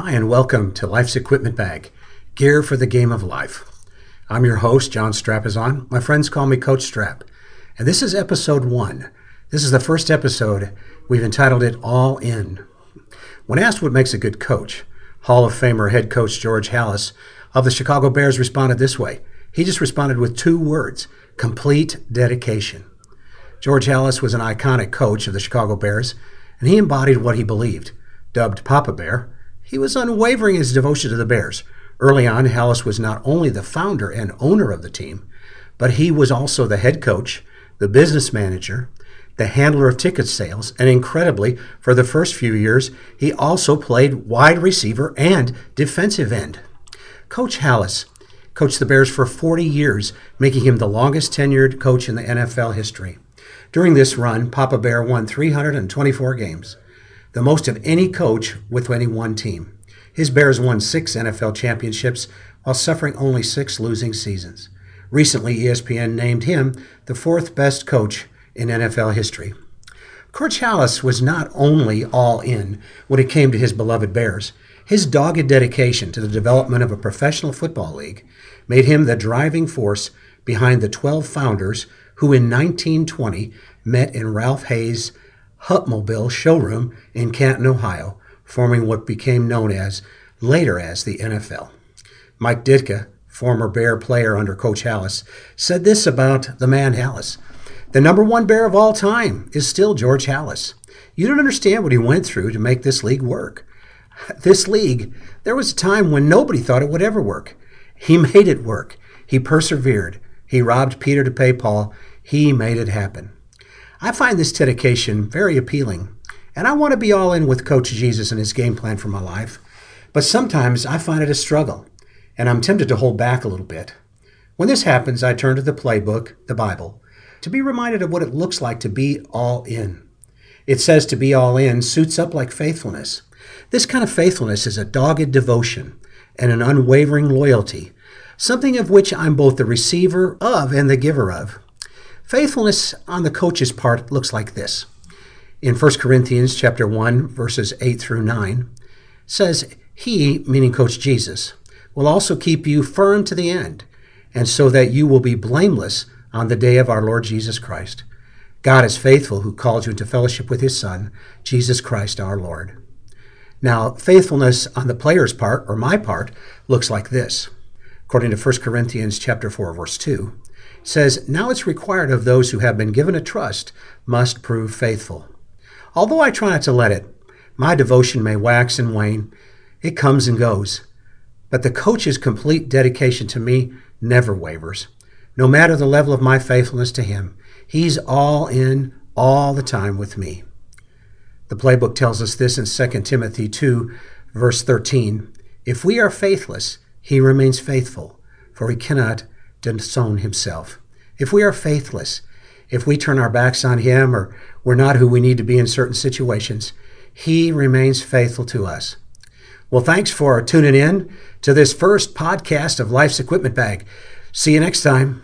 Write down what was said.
Hi, and welcome to Life's Equipment Bag Gear for the Game of Life. I'm your host, John Strapazon. My friends call me Coach Strap. And this is episode one. This is the first episode. We've entitled it All In. When asked what makes a good coach, Hall of Famer head coach George Halas of the Chicago Bears responded this way. He just responded with two words complete dedication. George Halas was an iconic coach of the Chicago Bears, and he embodied what he believed. Dubbed Papa Bear, he was unwavering in his devotion to the Bears. Early on, Halas was not only the founder and owner of the team, but he was also the head coach, the business manager, the handler of ticket sales, and incredibly, for the first few years, he also played wide receiver and defensive end. Coach Halas coached the Bears for 40 years, making him the longest tenured coach in the NFL history. During this run, Papa Bear won 324 games, the most of any coach with any one team. His Bears won six NFL championships while suffering only six losing seasons. Recently, ESPN named him the fourth best coach in NFL history. Coach was not only all in when it came to his beloved Bears, his dogged dedication to the development of a professional football league made him the driving force behind the 12 founders who in 1920 met in Ralph Hay's Hupmobile showroom in Canton, Ohio, forming what became known as later as the NFL. Mike Ditka, former Bear player under Coach Halas, said this about the man Halas. The number one Bear of all time is still George Halas. You don't understand what he went through to make this league work. This league, there was a time when nobody thought it would ever work. He made it work. He persevered. He robbed Peter to pay Paul. He made it happen. I find this dedication very appealing, and I want to be all in with Coach Jesus and his game plan for my life. But sometimes I find it a struggle, and I'm tempted to hold back a little bit. When this happens, I turn to the playbook, the Bible, to be reminded of what it looks like to be all in. It says to be all in suits up like faithfulness. This kind of faithfulness is a dogged devotion and an unwavering loyalty, something of which I'm both the receiver of and the giver of. Faithfulness on the coach's part looks like this. In 1 Corinthians chapter 1 verses 8 through 9 says, "He, meaning coach Jesus, will also keep you firm to the end, and so that you will be blameless on the day of our Lord Jesus Christ. God is faithful who called you into fellowship with his son, Jesus Christ our Lord." Now, faithfulness on the player's part or my part looks like this. According to 1 Corinthians chapter 4 verse 2, says, Now it's required of those who have been given a trust must prove faithful. Although I try not to let it, my devotion may wax and wane. It comes and goes. But the coach's complete dedication to me never wavers. No matter the level of my faithfulness to him, he's all in all the time with me. The playbook tells us this in 2 Timothy 2, verse 13. If we are faithless, he remains faithful, for he cannot disown himself. If we are faithless, if we turn our backs on him or we're not who we need to be in certain situations, he remains faithful to us. Well, thanks for tuning in to this first podcast of Life's Equipment Bag. See you next time.